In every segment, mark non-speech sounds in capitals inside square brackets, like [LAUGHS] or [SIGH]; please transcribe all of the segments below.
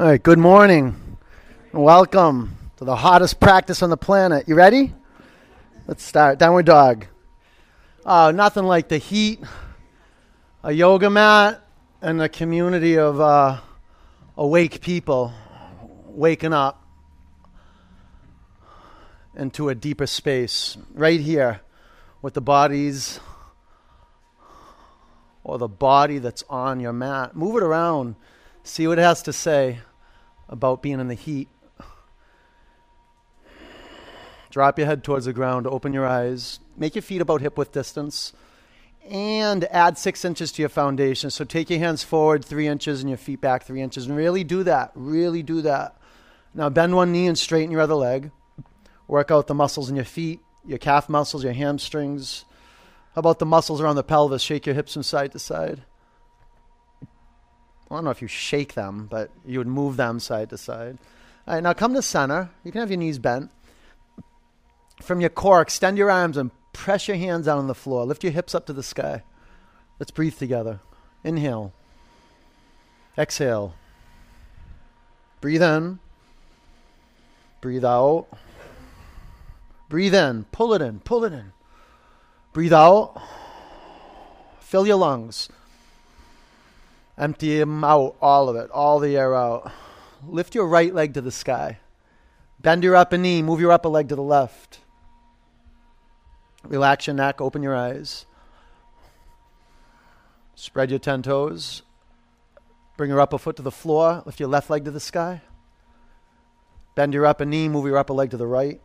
All right, good morning. Welcome to the hottest practice on the planet. You ready? Let's start. Downward dog. Uh, nothing like the heat, a yoga mat, and a community of uh, awake people waking up into a deeper space. Right here with the bodies or the body that's on your mat. Move it around. See what it has to say about being in the heat. Drop your head towards the ground, open your eyes, make your feet about hip width distance, and add six inches to your foundation. So take your hands forward three inches and your feet back three inches, and really do that. Really do that. Now bend one knee and straighten your other leg. Work out the muscles in your feet, your calf muscles, your hamstrings. How about the muscles around the pelvis? Shake your hips from side to side. I don't know if you shake them, but you would move them side to side. All right, now come to center. You can have your knees bent. From your core, extend your arms and press your hands out on the floor. Lift your hips up to the sky. Let's breathe together. Inhale. Exhale. Breathe in. Breathe out. Breathe in. Pull it in. Pull it in. Breathe out. Fill your lungs. Empty them out, all of it, all the air out. Lift your right leg to the sky. Bend your upper knee, move your upper leg to the left. Relax your neck, open your eyes. Spread your 10 toes. Bring your upper foot to the floor, lift your left leg to the sky. Bend your upper knee, move your upper leg to the right.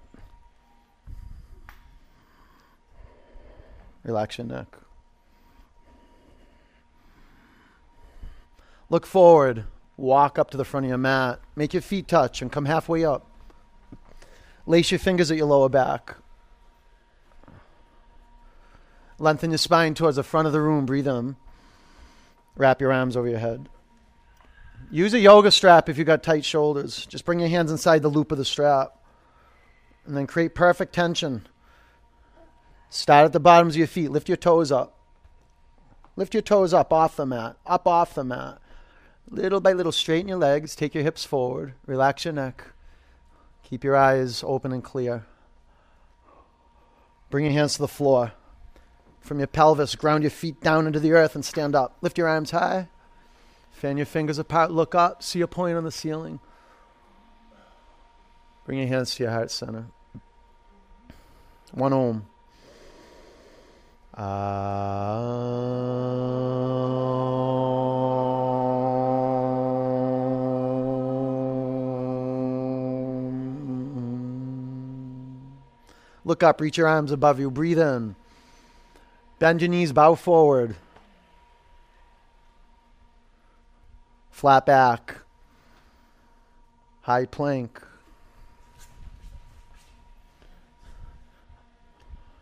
Relax your neck. Look forward. Walk up to the front of your mat. Make your feet touch and come halfway up. Lace your fingers at your lower back. Lengthen your spine towards the front of the room. Breathe in. Wrap your arms over your head. Use a yoga strap if you've got tight shoulders. Just bring your hands inside the loop of the strap. And then create perfect tension. Start at the bottoms of your feet. Lift your toes up. Lift your toes up off the mat. Up off the mat. Little by little, straighten your legs. Take your hips forward. Relax your neck. Keep your eyes open and clear. Bring your hands to the floor. From your pelvis, ground your feet down into the earth and stand up. Lift your arms high. Fan your fingers apart. Look up. See a point on the ceiling. Bring your hands to your heart center. One om. Ah. Look up, reach your arms above you, breathe in. Bend your knees, bow forward. Flat back. High plank.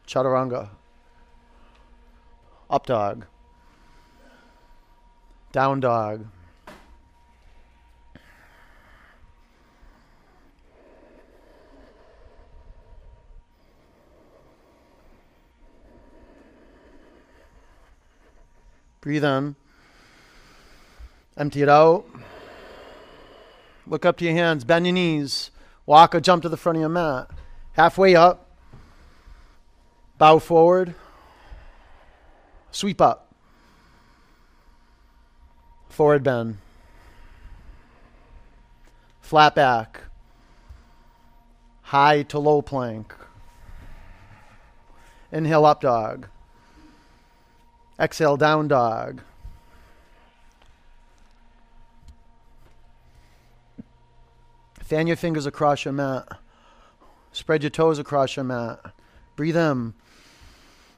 Chaturanga. Up dog. Down dog. Breathe in. Empty it out. Look up to your hands. Bend your knees. Walk or jump to the front of your mat. Halfway up. Bow forward. Sweep up. Forward bend. Flat back. High to low plank. Inhale up dog. Exhale down dog. Fan your fingers across your mat. Spread your toes across your mat. Breathe in.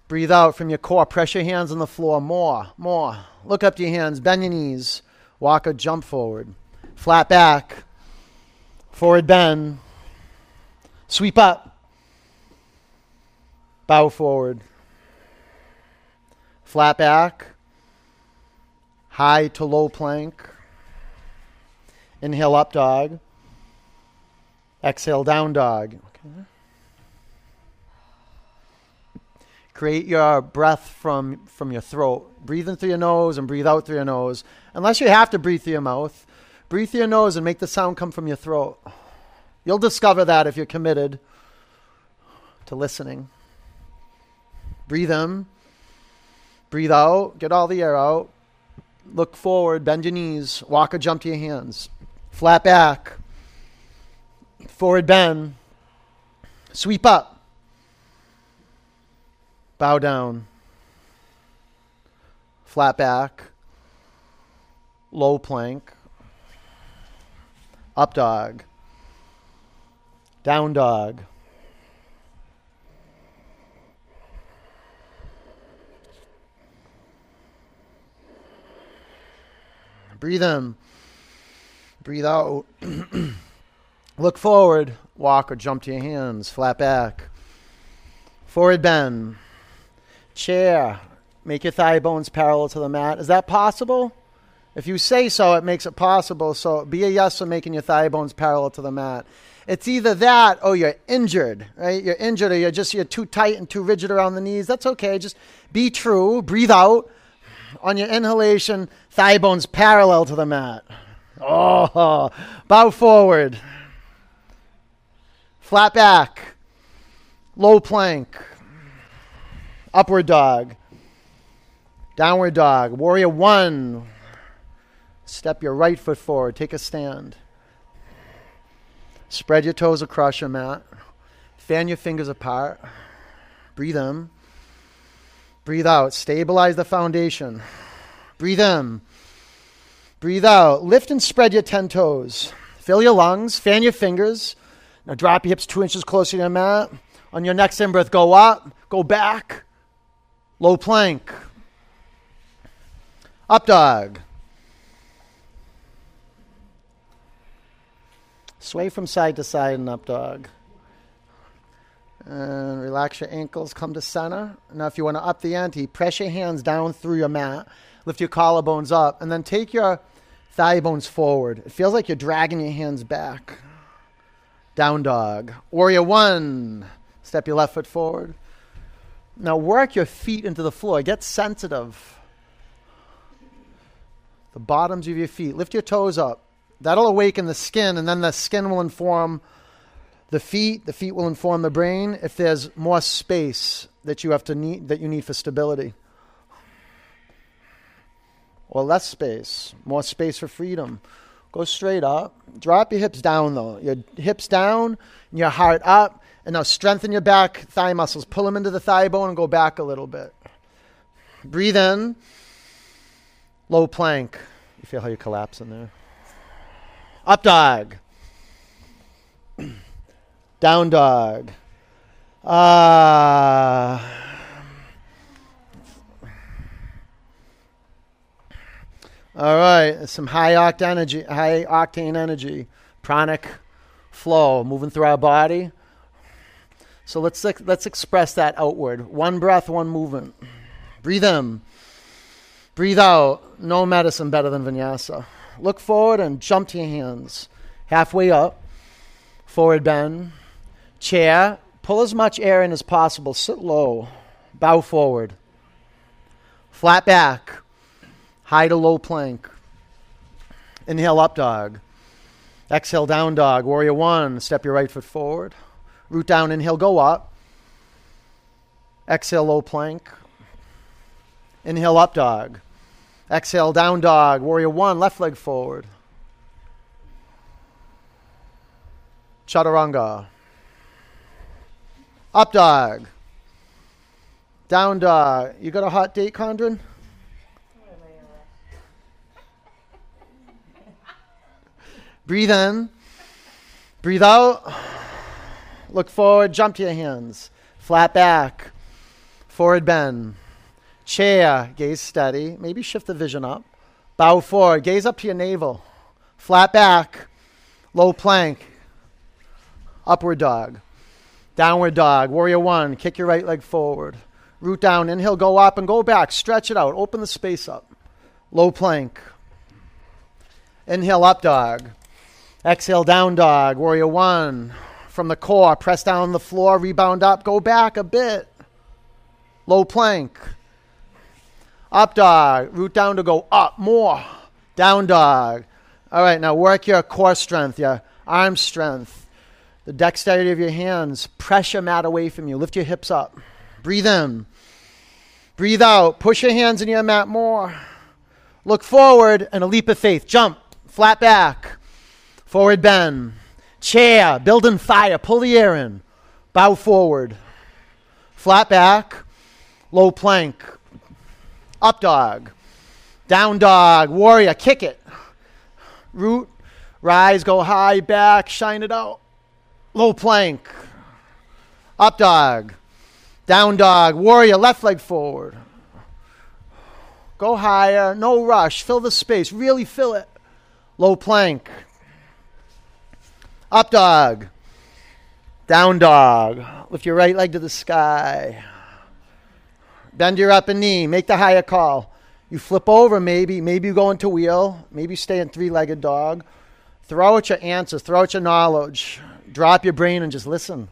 Breathe out from your core. Press your hands on the floor. More, more. Look up to your hands. Bend your knees. Walk or jump forward. Flat back. Forward bend. Sweep up. Bow forward. Flat back. High to low plank. Inhale up dog. Exhale down dog. Create your breath from, from your throat. Breathe in through your nose and breathe out through your nose. Unless you have to breathe through your mouth, Breathe through your nose and make the sound come from your throat. You'll discover that if you're committed to listening. Breathe in, breathe out, get all the air out. Look forward, bend your knees, walk or jump to your hands. Flat back, forward bend, sweep up, bow down, flat back, low plank, up dog, down dog. Breathe in. Breathe out. [CLEARS THROAT] Look forward. Walk or jump to your hands. Flat back. Forward bend. Chair. Make your thigh bones parallel to the mat. Is that possible? If you say so, it makes it possible. So be a yes for making your thigh bones parallel to the mat. It's either that or you're injured, right? You're injured or you're just you're too tight and too rigid around the knees. That's okay. Just be true. Breathe out. On your inhalation, thigh bones parallel to the mat. Oh, bow forward. Flat back. Low plank. Upward dog. Downward dog. Warrior one. Step your right foot forward. Take a stand. Spread your toes across your mat. Fan your fingers apart. Breathe in. Breathe out. Stabilize the foundation. Breathe in. Breathe out. Lift and spread your 10 toes. Fill your lungs. Fan your fingers. Now drop your hips two inches closer to your mat. On your next in breath, go up, go back. Low plank. Up dog. Sway from side to side in up dog. And relax your ankles, come to center. Now, if you want to up the ante, press your hands down through your mat, lift your collarbones up, and then take your thigh bones forward. It feels like you're dragging your hands back. Down dog. Warrior one. Step your left foot forward. Now, work your feet into the floor. Get sensitive. The bottoms of your feet. Lift your toes up. That'll awaken the skin, and then the skin will inform the feet. The feet will inform the brain if there's more space that you have to need that you need for stability. Or less space, more space for freedom. Go straight up. Drop your hips down though. Your hips down your heart up. And now strengthen your back thigh muscles. Pull them into the thigh bone and go back a little bit. Breathe in. Low plank. You feel how you collapse in there. Up dog. Down dog. Uh, all right, some high octane energy, high octane energy, pranic flow moving through our body. So let's let's express that outward. One breath, one movement. Breathe in. Breathe out. No medicine better than vinyasa. Look forward and jump to your hands. Halfway up. Forward bend. Chair. Pull as much air in as possible. Sit low. Bow forward. Flat back. High to low plank. Inhale up dog. Exhale down dog. Warrior one. Step your right foot forward. Root down. Inhale. Go up. Exhale low plank. Inhale up dog. Exhale, down dog. Warrior one, left leg forward. Chaturanga. Up dog. Down dog. You got a hot date, Condren? Breathe in. Breathe out. Look forward. Jump to your hands. Flat back. Forward bend. Chair, gaze steady. Maybe shift the vision up. Bow forward, gaze up to your navel. Flat back, low plank. Upward dog. Downward dog. Warrior one, kick your right leg forward. Root down, inhale, go up and go back. Stretch it out, open the space up. Low plank. Inhale, up dog. Exhale, down dog. Warrior one. From the core, press down the floor, rebound up, go back a bit. Low plank. Up dog. Root down to go up more. Down dog. All right, now work your core strength, your arm strength, the dexterity of your hands. Press your mat away from you. Lift your hips up. Breathe in. Breathe out. Push your hands in your mat more. Look forward and a leap of faith. Jump. Flat back. Forward bend. Chair. Building fire. Pull the air in. Bow forward. Flat back. Low plank. Up dog. Down dog. Warrior. Kick it. Root. Rise. Go high. Back. Shine it out. Low plank. Up dog. Down dog. Warrior. Left leg forward. Go higher. No rush. Fill the space. Really fill it. Low plank. Up dog. Down dog. Lift your right leg to the sky. Bend your upper knee. Make the higher call. You flip over, maybe. Maybe you go into wheel. Maybe stay in three legged dog. Throw out your answers. Throw out your knowledge. Drop your brain and just listen.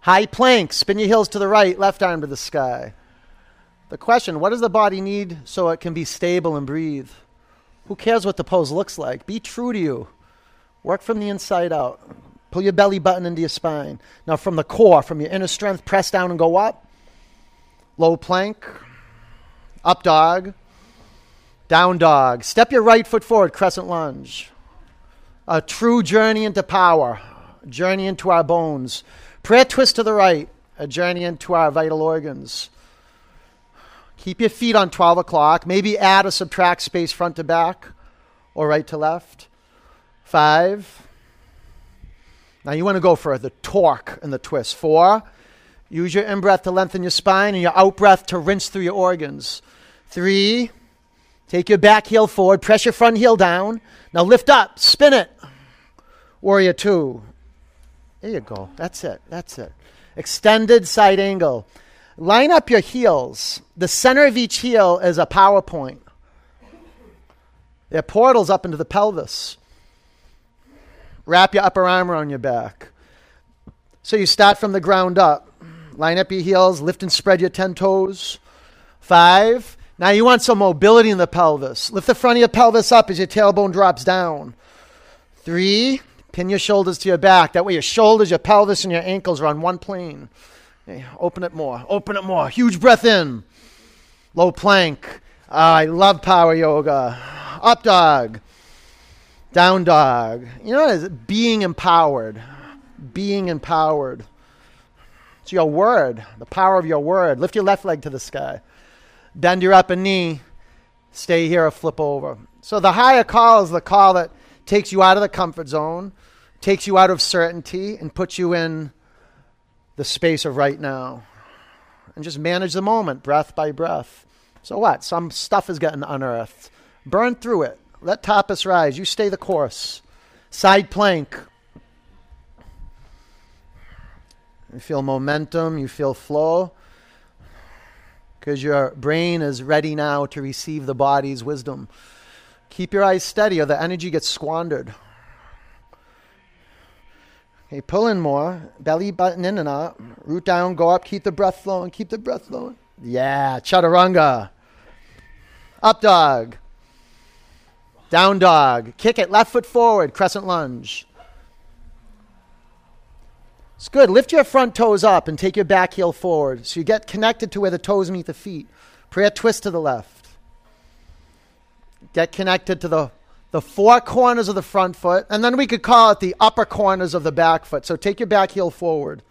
High plank, spin your heels to the right, left arm to the sky. The question what does the body need so it can be stable and breathe? Who cares what the pose looks like? Be true to you. Work from the inside out. Pull your belly button into your spine. Now, from the core, from your inner strength, press down and go up. Low plank, up dog, down dog. Step your right foot forward, crescent lunge. A true journey into power, journey into our bones. Prayer twist to the right, a journey into our vital organs. Keep your feet on 12 o'clock. Maybe add or subtract space front to back or right to left. Five. Now you want to go for the torque and the twist. Four. Use your in breath to lengthen your spine and your out breath to rinse through your organs. Three. Take your back heel forward. Press your front heel down. Now lift up. Spin it. Warrior two. There you go. That's it. That's it. Extended side angle. Line up your heels. The center of each heel is a power point. They're portals up into the pelvis. Wrap your upper arm around your back. So you start from the ground up. Line up your heels, lift and spread your 10 toes. Five. Now you want some mobility in the pelvis. Lift the front of your pelvis up as your tailbone drops down. Three. Pin your shoulders to your back. That way, your shoulders, your pelvis, and your ankles are on one plane. Okay, open it more. Open it more. Huge breath in. Low plank. I love power yoga. Up dog. Down dog. You know what is? Being empowered. Being empowered. It's your word, the power of your word. Lift your left leg to the sky. Bend your upper knee. Stay here or flip over. So the higher call is the call that takes you out of the comfort zone, takes you out of certainty, and puts you in the space of right now. And just manage the moment, breath by breath. So what? Some stuff is getting unearthed. Burn through it. Let tapas rise. You stay the course. Side plank. You feel momentum, you feel flow. Because your brain is ready now to receive the body's wisdom. Keep your eyes steady or the energy gets squandered. Okay, pull in more. Belly button in and out. Root down, go up, keep the breath flowing, keep the breath flowing. Yeah, chaturanga. Up dog. Down dog. Kick it, left foot forward, crescent lunge. It's good. Lift your front toes up and take your back heel forward so you get connected to where the toes meet the feet. Prayer twist to the left. Get connected to the, the four corners of the front foot, and then we could call it the upper corners of the back foot. So take your back heel forward.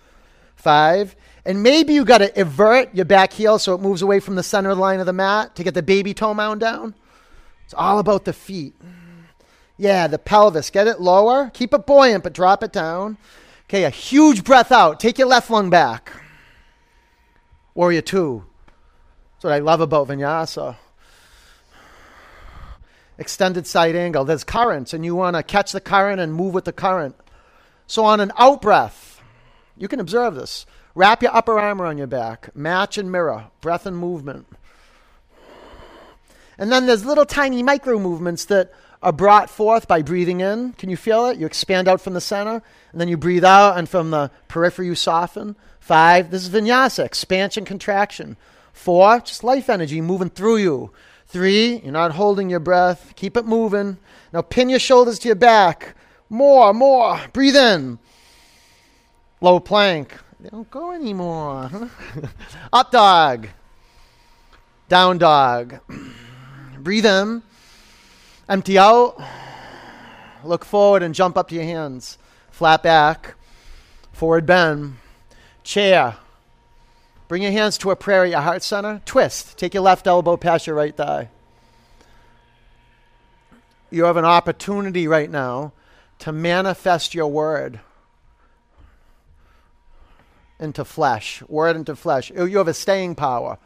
Five. And maybe you got to invert your back heel so it moves away from the center line of the mat to get the baby toe mound down. It's all about the feet. Yeah, the pelvis. Get it lower. Keep it buoyant, but drop it down. Okay, a huge breath out. Take your left lung back. Warrior two. That's what I love about vinyasa extended side angle. There's currents, and you want to catch the current and move with the current. So on an out breath, you can observe this. Wrap your upper arm around your back. Match and mirror. Breath and movement. And then there's little tiny micro movements that are brought forth by breathing in. Can you feel it? You expand out from the center, and then you breathe out, and from the periphery, you soften. Five, this is vinyasa, expansion, contraction. Four, just life energy moving through you. Three, you're not holding your breath. Keep it moving. Now pin your shoulders to your back. More, more. Breathe in. Low plank. They don't go anymore. [LAUGHS] Up dog. Down dog. [CLEARS THROAT] Breathe in. Empty out. Look forward and jump up to your hands. Flat back. Forward bend. Chair. Bring your hands to a prayer at your heart center. Twist. Take your left elbow past your right thigh. You have an opportunity right now to manifest your word into flesh. Word into flesh. You have a staying power,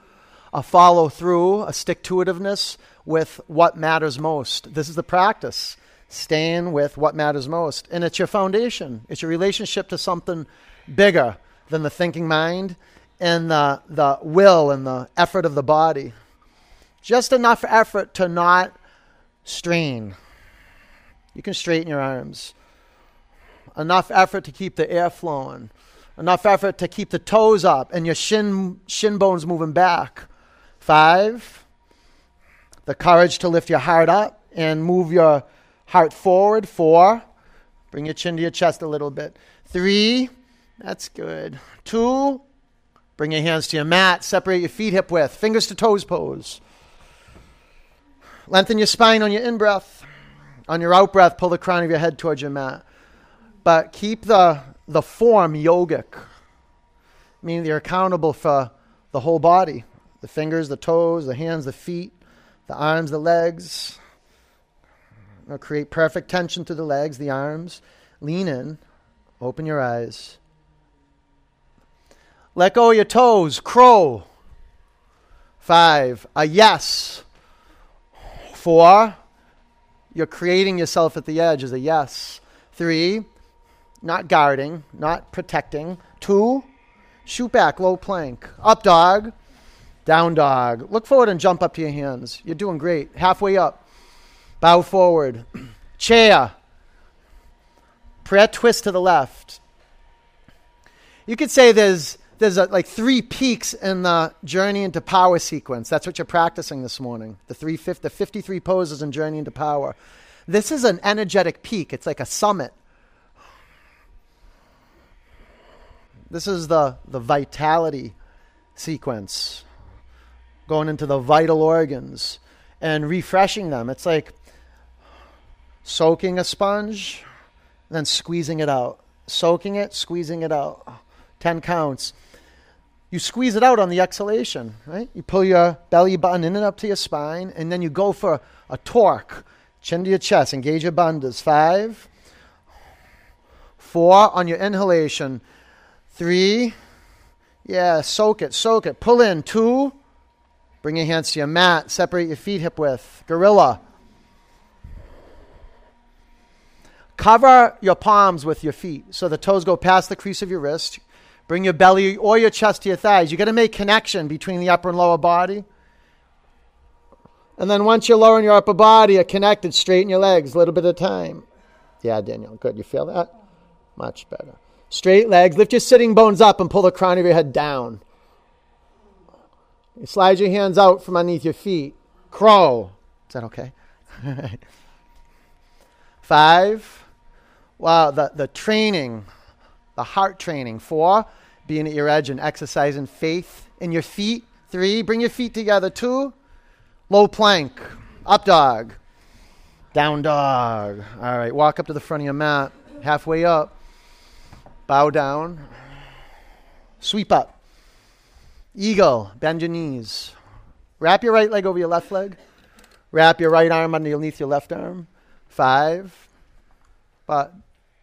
a follow through, a stick to itiveness with what matters most. This is the practice. Staying with what matters most. And it's your foundation. It's your relationship to something bigger than the thinking mind and the, the will and the effort of the body. Just enough effort to not strain. You can straighten your arms. Enough effort to keep the air flowing. Enough effort to keep the toes up and your shin, shin bones moving back. Five. The courage to lift your heart up and move your heart forward. Four. Bring your chin to your chest a little bit. Three. That's good. Two. Bring your hands to your mat. Separate your feet hip width. Fingers to toes pose. Lengthen your spine on your in breath. On your out breath, pull the crown of your head towards your mat. But keep the, the form yogic, meaning you're accountable for the whole body the fingers, the toes, the hands, the feet, the arms, the legs. Know, create perfect tension through the legs, the arms. Lean in, open your eyes. Let go your toes, crow. Five, a yes. Four, you're creating yourself at the edge is a yes. Three, not guarding, not protecting. Two, shoot back, low plank. Up dog, down dog. Look forward and jump up to your hands. You're doing great. Halfway up. Bow forward. [CLEARS THROAT] Chair. Prayer twist to the left. You could say there's there's a, like three peaks in the journey into power sequence. That's what you're practicing this morning. The three the 53 poses in journey into power. This is an energetic peak. It's like a summit. This is the the vitality sequence. Going into the vital organs and refreshing them. It's like soaking a sponge, then squeezing it out. Soaking it, squeezing it out. 10 counts you squeeze it out on the exhalation, right? You pull your belly button in and up to your spine, and then you go for a torque. Chin to your chest, engage your bandhas. Five, four on your inhalation. Three, yeah, soak it, soak it. Pull in. Two, bring your hands to your mat, separate your feet hip width. Gorilla. Cover your palms with your feet so the toes go past the crease of your wrist. Bring your belly or your chest to your thighs. You got to make connection between the upper and lower body. And then once your lower and your upper body you're connected, straighten your legs a little bit at a time. Yeah, Daniel, good. You feel that? Much better. Straight legs. Lift your sitting bones up and pull the crown of your head down. You slide your hands out from underneath your feet. Crow. Is that okay? [LAUGHS] Five. Wow, the, the training, the heart training. Four being at your edge and exercising faith in your feet. Three, bring your feet together. Two, low plank, up dog, down dog. All right, walk up to the front of your mat, halfway up, bow down, sweep up, eagle, bend your knees, wrap your right leg over your left leg, wrap your right arm underneath your left arm. Five, but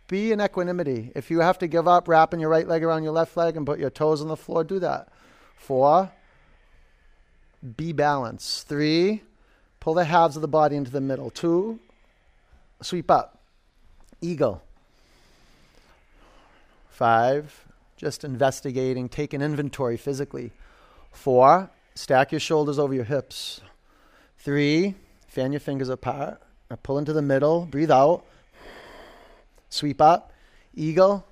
be in equanimity. If you have to give up wrapping your right leg around your left leg and put your toes on the floor, do that. Four, be balanced. Three, pull the halves of the body into the middle. Two, sweep up. Eagle. Five, just investigating, take an inventory physically. Four, stack your shoulders over your hips. Three, fan your fingers apart. Now pull into the middle, breathe out. Sweep up, eagle.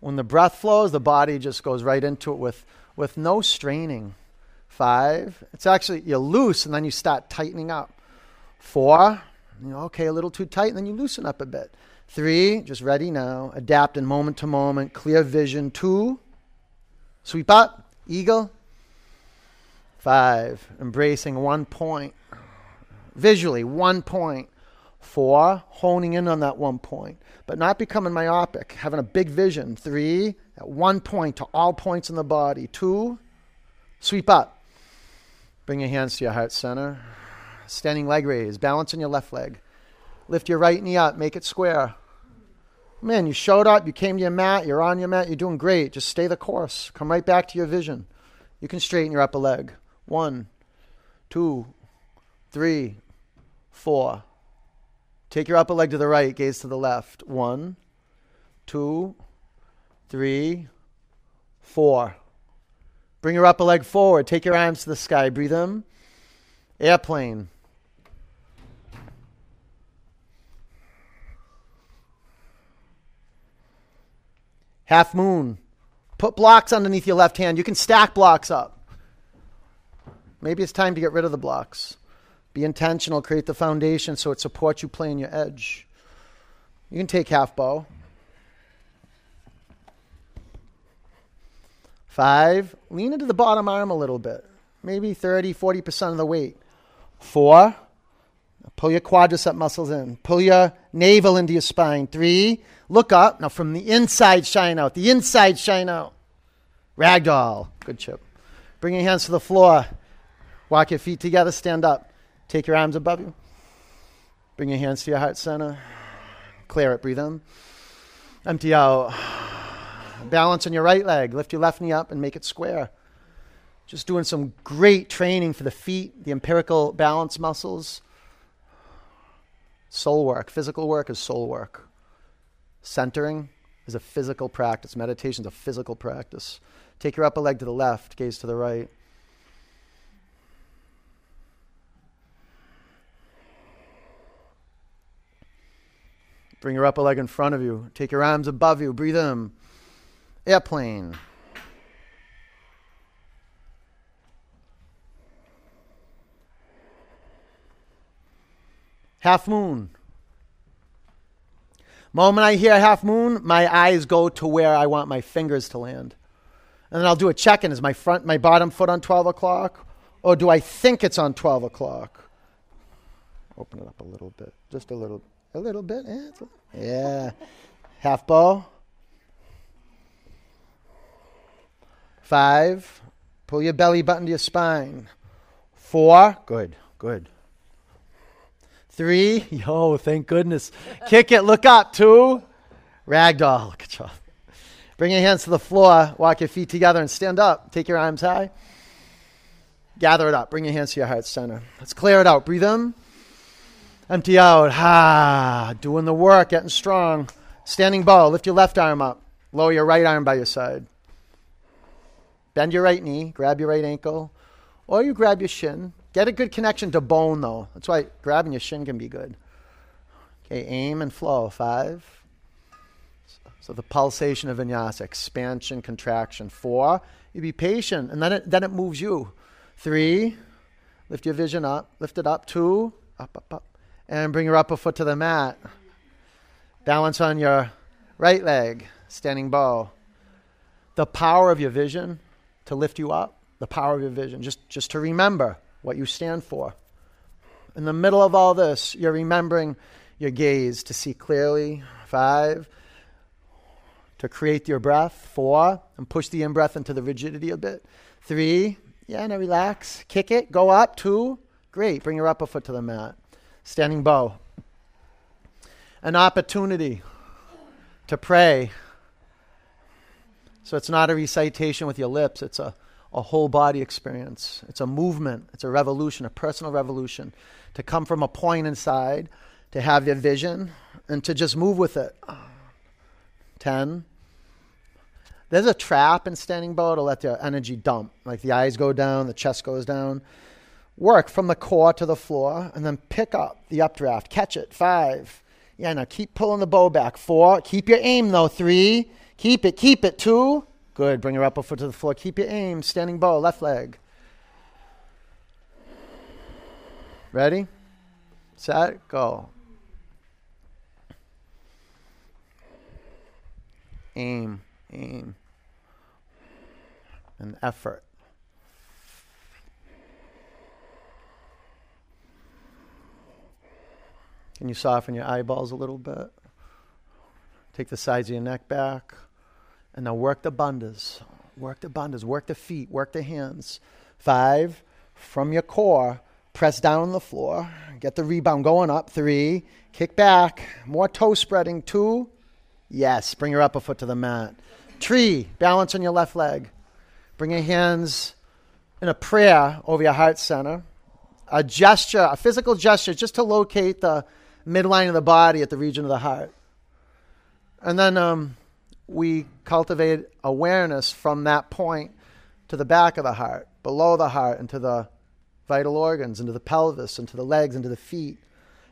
When the breath flows, the body just goes right into it with, with no straining. Five. It's actually, you're loose and then you start tightening up. Four. You know, okay, a little too tight, and then you loosen up a bit. Three, just ready now. Adapt in moment to moment. Clear vision. Two, sweep up. Eagle. Five, embracing one point. Visually, one point. Four, honing in on that one point, but not becoming myopic, having a big vision. Three, at one point to all points in the body. Two, sweep up. Bring your hands to your heart center. Standing leg raise, balance on your left leg. Lift your right knee up, make it square. Man, you showed up, you came to your mat, you're on your mat, you're doing great. Just stay the course. Come right back to your vision. You can straighten your upper leg. One, two, three, four. Take your upper leg to the right, gaze to the left. One, two, three, four. Bring your upper leg forward. Take your arms to the sky. Breathe in. Airplane. Half moon. Put blocks underneath your left hand. You can stack blocks up. Maybe it's time to get rid of the blocks. Be intentional, create the foundation so it supports you playing your edge. You can take half bow. Five, lean into the bottom arm a little bit, maybe 30, 40% of the weight. Four, pull your quadricep muscles in. Pull your navel into your spine. Three, look up. Now from the inside, shine out. The inside, shine out. Ragdoll. Good chip. Bring your hands to the floor. Walk your feet together, stand up. Take your arms above you. Bring your hands to your heart center. Clear it, breathe in. Empty out. Balance on your right leg. Lift your left knee up and make it square. Just doing some great training for the feet, the empirical balance muscles. Soul work. Physical work is soul work. Centering is a physical practice. Meditation is a physical practice. Take your upper leg to the left, gaze to the right. Bring your upper leg in front of you. Take your arms above you. Breathe in. Airplane. Half moon. Moment I hear half moon, my eyes go to where I want my fingers to land. And then I'll do a check in. Is my front, my bottom foot on 12 o'clock? Or do I think it's on 12 o'clock? Open it up a little bit. Just a little a little bit. Yeah. yeah. Half bow. Five. Pull your belly button to your spine. Four. Good. Good. Three. [LAUGHS] Yo, thank goodness. Kick it. Look up. Two. Ragdoll. [LAUGHS] Good job. Bring your hands to the floor. Walk your feet together and stand up. Take your arms high. Gather it up. Bring your hands to your heart center. Let's clear it out. Breathe in. Empty out. Ha. Doing the work, getting strong. Standing bow. Lift your left arm up. Lower your right arm by your side. Bend your right knee. Grab your right ankle. Or you grab your shin. Get a good connection to bone, though. That's why grabbing your shin can be good. Okay, aim and flow. Five. So the pulsation of vinyasa, expansion, contraction. Four, you be patient, and then it, then it moves you. Three, lift your vision up, lift it up. Two, up, up, up and bring your upper foot to the mat. Balance on your right leg, standing bow. The power of your vision to lift you up, the power of your vision, just, just to remember what you stand for. In the middle of all this, you're remembering your gaze to see clearly. Five, to create your breath. Four, and push the in breath into the rigidity a bit. Three, yeah, now relax. Kick it, go up. Two, great. Bring your upper foot to the mat standing bow. An opportunity to pray. So it's not a recitation with your lips, it's a, a whole body experience. It's a movement, it's a revolution, a personal revolution. To come from a point inside, to have your vision, and to just move with it. 10. There's a trap in standing bow to let the energy dump. Like the eyes go down, the chest goes down work from the core to the floor and then pick up the updraft. Catch it. Five. Yeah, now keep pulling the bow back. Four. Keep your aim though. Three. Keep it, keep it. Two. Good. Bring your upper foot to the floor. Keep your aim. Standing bow, left leg. Ready? Set, go. Aim, aim, and effort. Can you soften your eyeballs a little bit? Take the sides of your neck back. And now work the bandhas. Work the bandhas. Work the feet. Work the hands. Five. From your core, press down on the floor. Get the rebound going up. Three. Kick back. More toe spreading. Two. Yes. Bring your upper foot to the mat. Tree. Balance on your left leg. Bring your hands in a prayer over your heart center. A gesture, a physical gesture, just to locate the midline of the body at the region of the heart. And then um, we cultivate awareness from that point to the back of the heart, below the heart, into the vital organs, into the pelvis, into the legs, into the feet.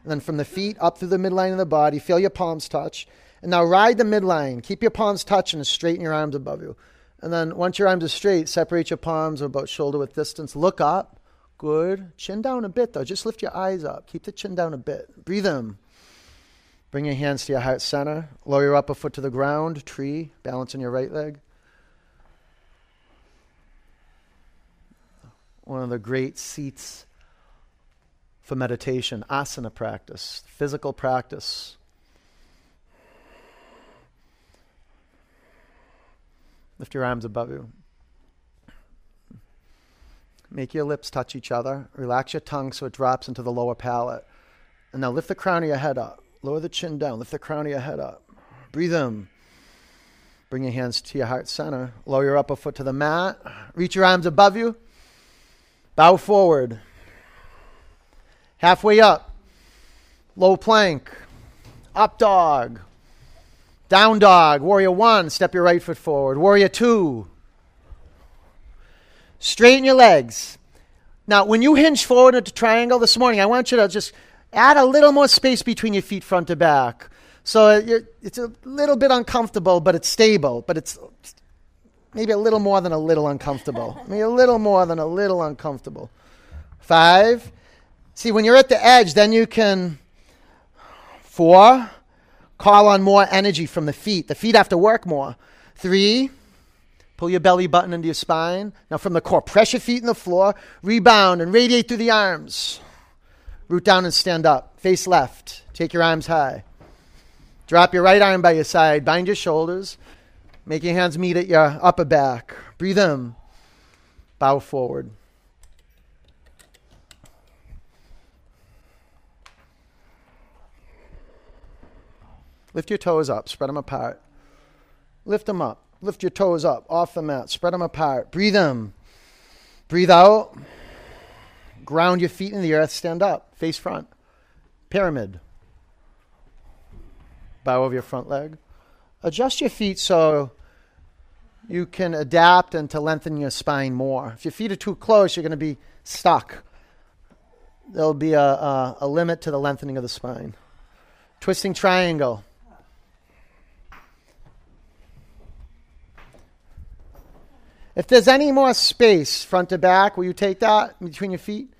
And then from the feet up through the midline of the body, feel your palms touch. And now ride the midline. Keep your palms touching and straighten your arms above you. And then once your arms are straight, separate your palms about shoulder width distance. Look up. Good. Chin down a bit though. Just lift your eyes up. Keep the chin down a bit. Breathe in. Bring your hands to your heart center. Lower your upper foot to the ground. Tree. Balance on your right leg. One of the great seats for meditation, asana practice, physical practice. Lift your arms above you. Make your lips touch each other. Relax your tongue so it drops into the lower palate. And now lift the crown of your head up. Lower the chin down. Lift the crown of your head up. Breathe in. Bring your hands to your heart center. Lower your upper foot to the mat. Reach your arms above you. Bow forward. Halfway up. Low plank. Up dog. Down dog. Warrior one. Step your right foot forward. Warrior two. Straighten your legs. Now, when you hinge forward into triangle this morning, I want you to just Add a little more space between your feet front to back. So uh, it's a little bit uncomfortable, but it's stable. But it's maybe a little more than a little uncomfortable. [LAUGHS] maybe a little more than a little uncomfortable. Five. See, when you're at the edge, then you can. Four. Call on more energy from the feet. The feet have to work more. Three. Pull your belly button into your spine. Now, from the core, press your feet in the floor. Rebound and radiate through the arms. Root down and stand up. Face left. Take your arms high. Drop your right arm by your side. Bind your shoulders. Make your hands meet at your upper back. Breathe in. Bow forward. Lift your toes up. Spread them apart. Lift them up. Lift your toes up off the mat. Spread them apart. Breathe in. Breathe out. Ground your feet in the earth. Stand up. Face front. Pyramid. Bow over your front leg. Adjust your feet so you can adapt and to lengthen your spine more. If your feet are too close, you're going to be stuck. There'll be a, a, a limit to the lengthening of the spine. Twisting triangle. If there's any more space front to back, will you take that between your feet?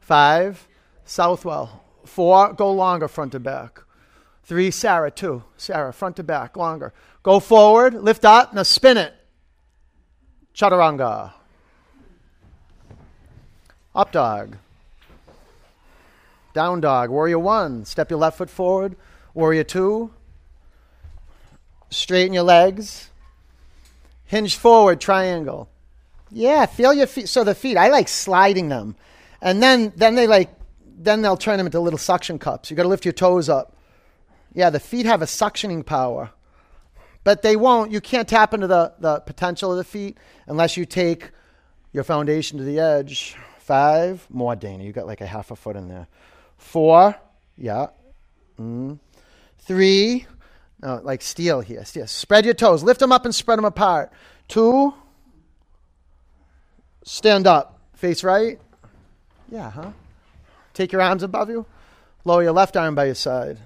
Five, Southwell. Four, go longer front to back. Three, Sarah. Two, Sarah, front to back, longer. Go forward, lift up, now spin it. Chaturanga. Up dog. Down dog. Warrior one. Step your left foot forward. Warrior two. Straighten your legs. Hinge forward, triangle. Yeah, feel your feet. So the feet, I like sliding them and then then they like then they'll turn them into little suction cups. You got to lift your toes up. Yeah, the feet have a suctioning power, but they won't. You can't tap into the the potential of the feet unless you take your foundation to the edge. Five more, Dana. You got like a half a foot in there. Four, yeah. Mm. Three, no, like steel here. Steel. Spread your toes. Lift them up and spread them apart. Two. Stand up. Face right. Yeah, huh? Take your arms above you. Lower your left arm by your side.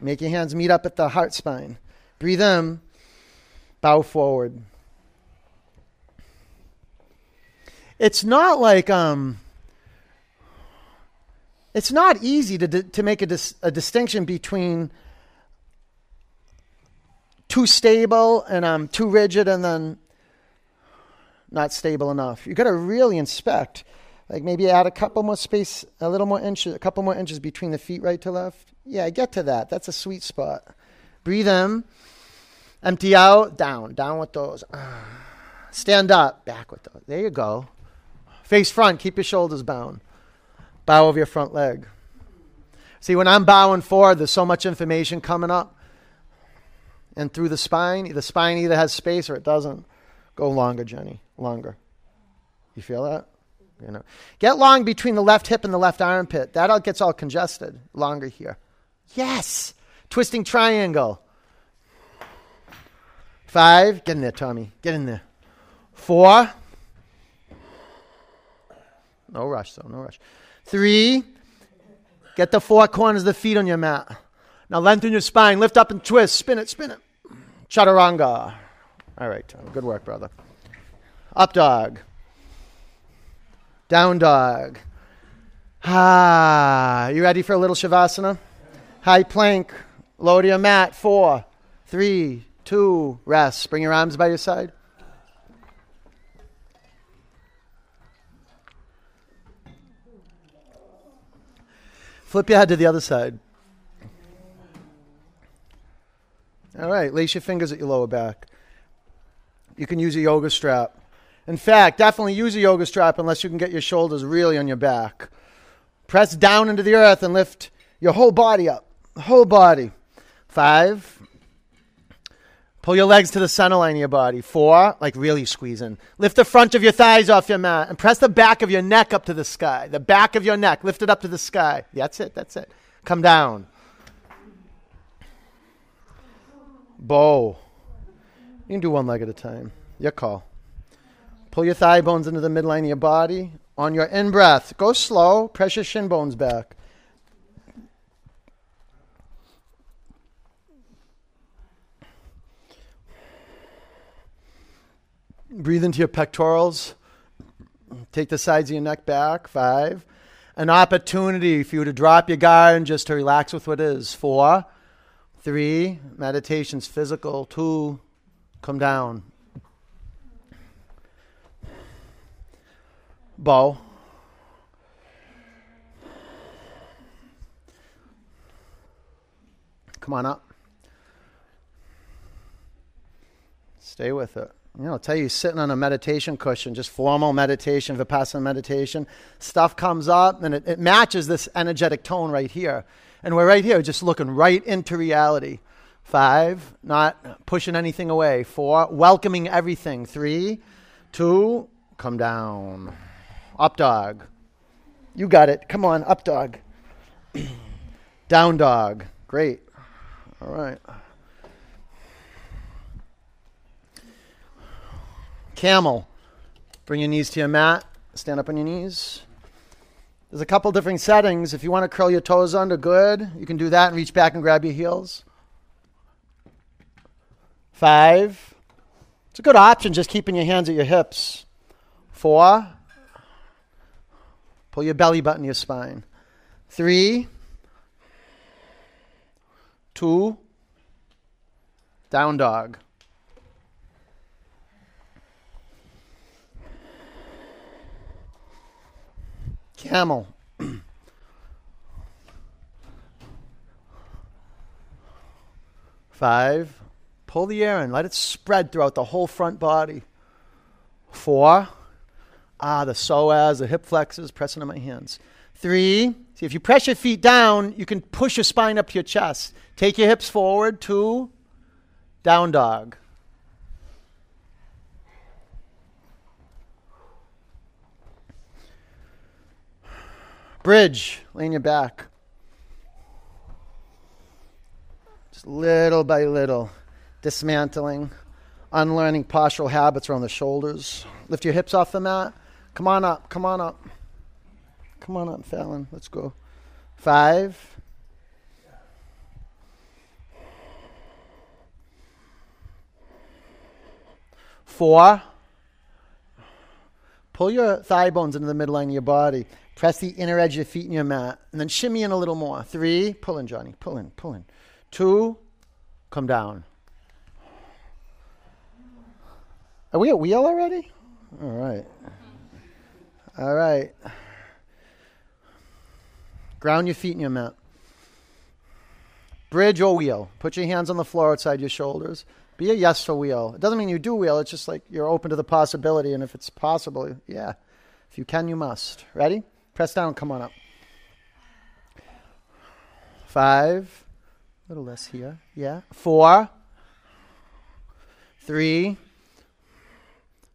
Make your hands meet up at the heart spine. Breathe in. Bow forward. It's not like um it's not easy to to make a, dis, a distinction between too stable and um too rigid and then not stable enough. You've got to really inspect. Like maybe add a couple more space, a little more inches, a couple more inches between the feet right to left. Yeah, get to that. That's a sweet spot. Breathe in, empty out, down, down with those. [SIGHS] Stand up, back with those. There you go. Face front, keep your shoulders bound. Bow over your front leg. See, when I'm bowing forward, there's so much information coming up. And through the spine, the spine either has space or it doesn't. Go longer, Jenny. Longer. You feel that? You know, get long between the left hip and the left armpit. That all gets all congested. Longer here. Yes. Twisting triangle. Five. Get in there, Tommy. Get in there. Four. No rush, though. No rush. Three. Get the four corners of the feet on your mat. Now lengthen your spine. Lift up and twist. Spin it, spin it. Chaturanga. All right. Good work, brother. Up dog. Down dog. Ah, you ready for a little shavasana? High plank. Lower to your mat. Four, three, two, rest. Bring your arms by your side. Flip your head to the other side. All right, lace your fingers at your lower back. You can use a yoga strap. In fact, definitely use a yoga strap unless you can get your shoulders really on your back. Press down into the earth and lift your whole body up. Whole body. Five. Pull your legs to the center line of your body. Four, like really squeezing. Lift the front of your thighs off your mat and press the back of your neck up to the sky. The back of your neck, lift it up to the sky. That's it, that's it. Come down. Bow. You can do one leg at a time. Your call. Pull your thigh bones into the midline of your body. On your in breath, go slow. Press your shin bones back. Breathe into your pectorals. Take the sides of your neck back. Five. An opportunity for you to drop your guard and just to relax with what is. Four. Three. Meditation's physical. Two. Come down. Bow. Come on up. Stay with it. You know, I'll tell you, sitting on a meditation cushion, just formal meditation, vipassana meditation, stuff comes up and it, it matches this energetic tone right here. And we're right here, just looking right into reality. Five, not pushing anything away. Four, welcoming everything. Three, two, come down. Up dog. You got it. Come on, up dog. [CLEARS THROAT] Down dog. Great. All right. Camel. Bring your knees to your mat. Stand up on your knees. There's a couple different settings. If you want to curl your toes under, good. You can do that and reach back and grab your heels. Five. It's a good option just keeping your hands at your hips. Four. Pull your belly button, your spine. Three, two, down dog. Camel. Five. Pull the air in. Let it spread throughout the whole front body. Four. Ah, the psoas, the hip flexors, pressing on my hands. Three. See, if you press your feet down, you can push your spine up to your chest. Take your hips forward. Two. Down dog. Bridge, lean your back. Just little by little, dismantling, unlearning postural habits around the shoulders. Lift your hips off the mat. Come on up. Come on up. Come on up, Fallon. Let's go. Five. Four. Pull your thigh bones into the midline of your body. Press the inner edge of your feet in your mat. And then shimmy in a little more. Three. Pull in, Johnny. Pull in, pull in. Two. Come down. Are we at wheel already? All right. All right. Ground your feet in your mat. Bridge or wheel. Put your hands on the floor outside your shoulders. Be a yes for wheel. It doesn't mean you do wheel. It's just like you're open to the possibility. And if it's possible, yeah. If you can, you must. Ready? Press down. Come on up. Five. A little less here. Yeah. Four. Three.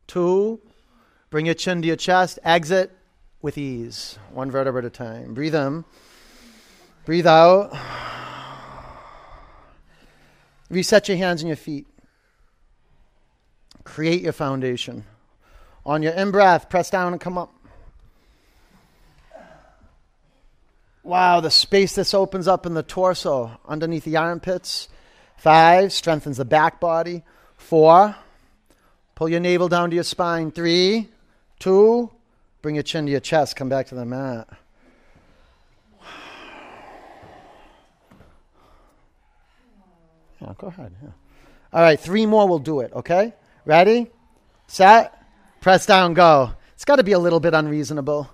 Two. Bring your chin to your chest. Exit with ease. One vertebra at a time. Breathe in. Breathe out. Reset your hands and your feet. Create your foundation. On your in breath, press down and come up. Wow, the space this opens up in the torso underneath the armpits. Five, strengthens the back body. Four, pull your navel down to your spine. Three, two, bring your chin to your chest. Come back to the mat. Yeah, go ahead. Yeah. All right, three more will do it, okay? Ready? Set? Press down, go. It's got to be a little bit unreasonable.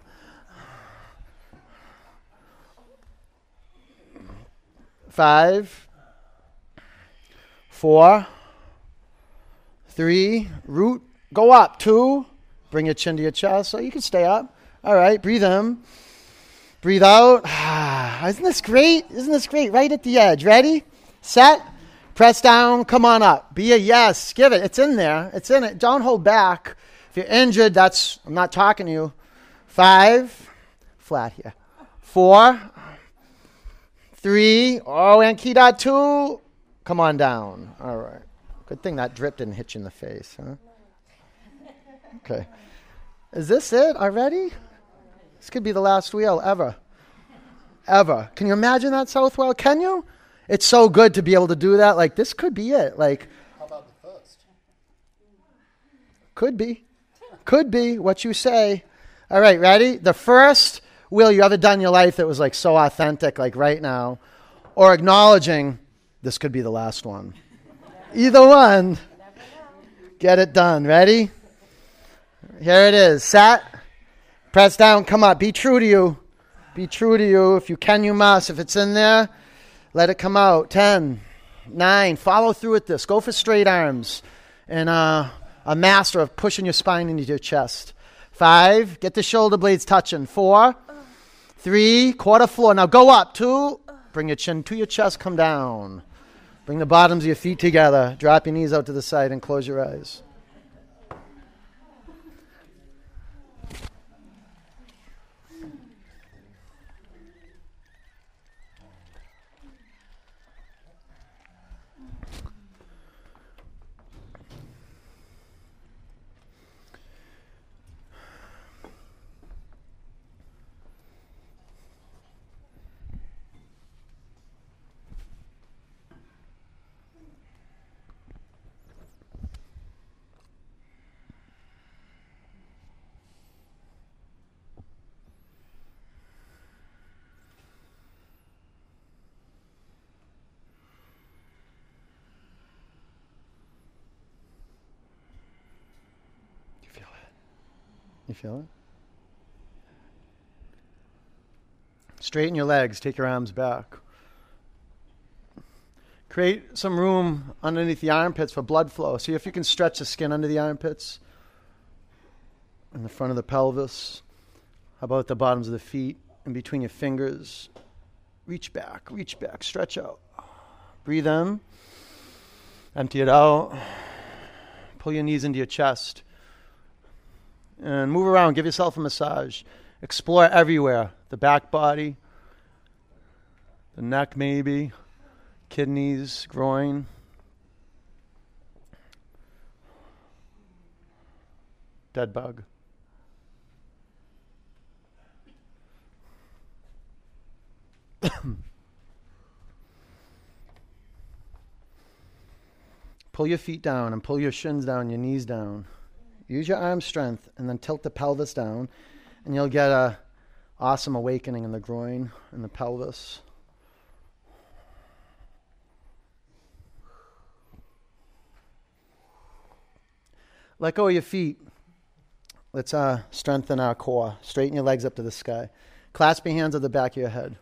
Five, four, three, root, go up. Two, bring your chin to your chest so you can stay up. All right, breathe in. Breathe out. [SIGHS] Isn't this great? Isn't this great? Right at the edge. Ready? Set? Press down, come on up. Be a yes, give it. It's in there. It's in it. Don't hold back. If you're injured, that's, I'm not talking to you. Five, flat here. Four, three, oh, and key dot two, come on down. All right. Good thing that drip didn't hit you in the face, huh? Okay. Is this it already? This could be the last wheel ever. Ever. Can you imagine that, Southwell? Can you? it's so good to be able to do that. Like this could be it. Like How about the first? could be, could be what you say. All right, ready? The first will you ever done in your life that was like so authentic, like right now, or acknowledging this could be the last one. Either one. Get it done. Ready? Here it is. Set. Press down. Come up. Be true to you. Be true to you. If you can, you must. If it's in there, let it come out. 10, 9. Follow through with this. Go for straight arms. And uh, a master of pushing your spine into your chest. 5. Get the shoulder blades touching. 4. 3. Quarter floor. Now go up. 2. Bring your chin to your chest. Come down. Bring the bottoms of your feet together. Drop your knees out to the side and close your eyes. You feel it? Straighten your legs, take your arms back. Create some room underneath the armpits for blood flow. See if you can stretch the skin under the armpits in the front of the pelvis. How about the bottoms of the feet and between your fingers? Reach back, reach back, stretch out. Breathe in, empty it out. Pull your knees into your chest and move around. Give yourself a massage. Explore everywhere the back body, the neck, maybe, kidneys, groin. Dead bug. [COUGHS] pull your feet down and pull your shins down, your knees down. Use your arm strength and then tilt the pelvis down, and you'll get a awesome awakening in the groin and the pelvis. Let go of your feet. Let's uh, strengthen our core. Straighten your legs up to the sky. Clasp your hands at the back of your head.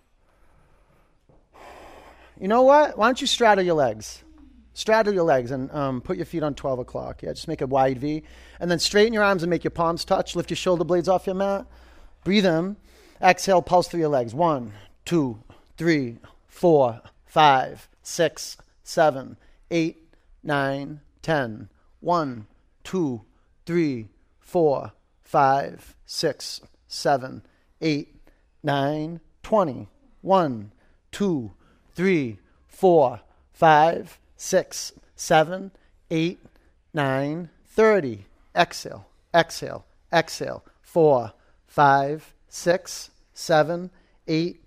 You know what? Why don't you straddle your legs? Straddle your legs and um, put your feet on 12 o'clock. Yeah, just make a wide V. And then straighten your arms and make your palms touch. Lift your shoulder blades off your mat. Breathe in. Exhale, pulse through your legs. One, two, three, four, five, six, seven, eight, nine, ten. One, two, three, four, five, six, seven, eight, nine, twenty. One, two, three, four, five, six, seven, eight, nine, thirty. Exhale, exhale, exhale. Four, five, six, seven, eight,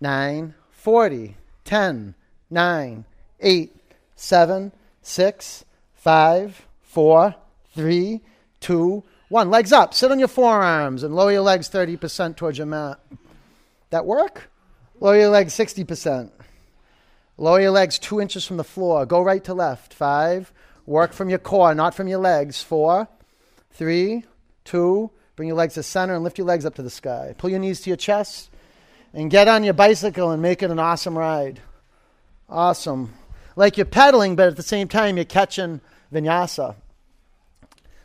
nine, forty. Ten, nine, eight, seven, six, five, four, three, two, one. Legs up. Sit on your forearms and lower your legs 30% towards your mat. That work? Lower your legs 60%. Lower your legs two inches from the floor. Go right to left. Five. Work from your core, not from your legs. Four, three, two. Bring your legs to center and lift your legs up to the sky. Pull your knees to your chest and get on your bicycle and make it an awesome ride. Awesome. Like you're pedaling, but at the same time, you're catching vinyasa.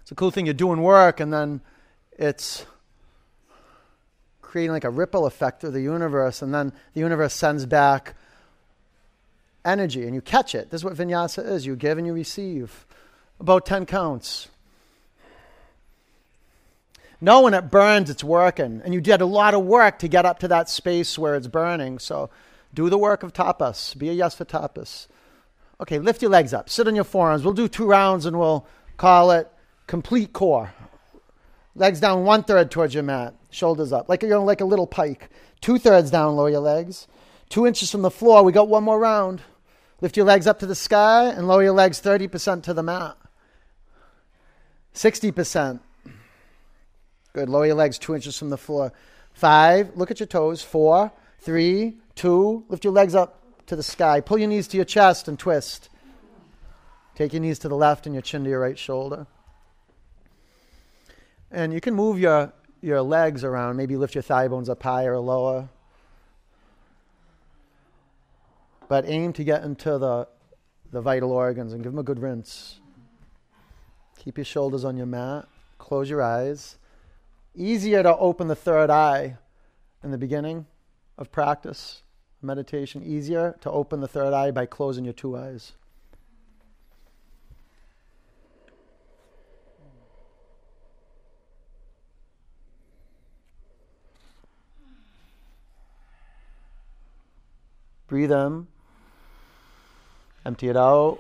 It's a cool thing. You're doing work, and then it's creating like a ripple effect through the universe, and then the universe sends back energy, and you catch it. This is what vinyasa is you give and you receive. About 10 counts. Know when it burns, it's working. And you did a lot of work to get up to that space where it's burning. So do the work of tapas. Be a yes for tapas. Okay, lift your legs up. Sit on your forearms. We'll do two rounds and we'll call it complete core. Legs down one third towards your mat. Shoulders up. Like, you know, like a little pike. Two thirds down, lower your legs. Two inches from the floor. We got one more round. Lift your legs up to the sky and lower your legs 30% to the mat. 60%. Good. Lower your legs two inches from the floor. Five. Look at your toes. Four, three, two. Lift your legs up to the sky. Pull your knees to your chest and twist. Take your knees to the left and your chin to your right shoulder. And you can move your, your legs around. Maybe lift your thigh bones up higher or lower. But aim to get into the, the vital organs and give them a good rinse. Keep your shoulders on your mat. Close your eyes easier to open the third eye in the beginning of practice, meditation, easier to open the third eye by closing your two eyes. Breathe in, empty it out.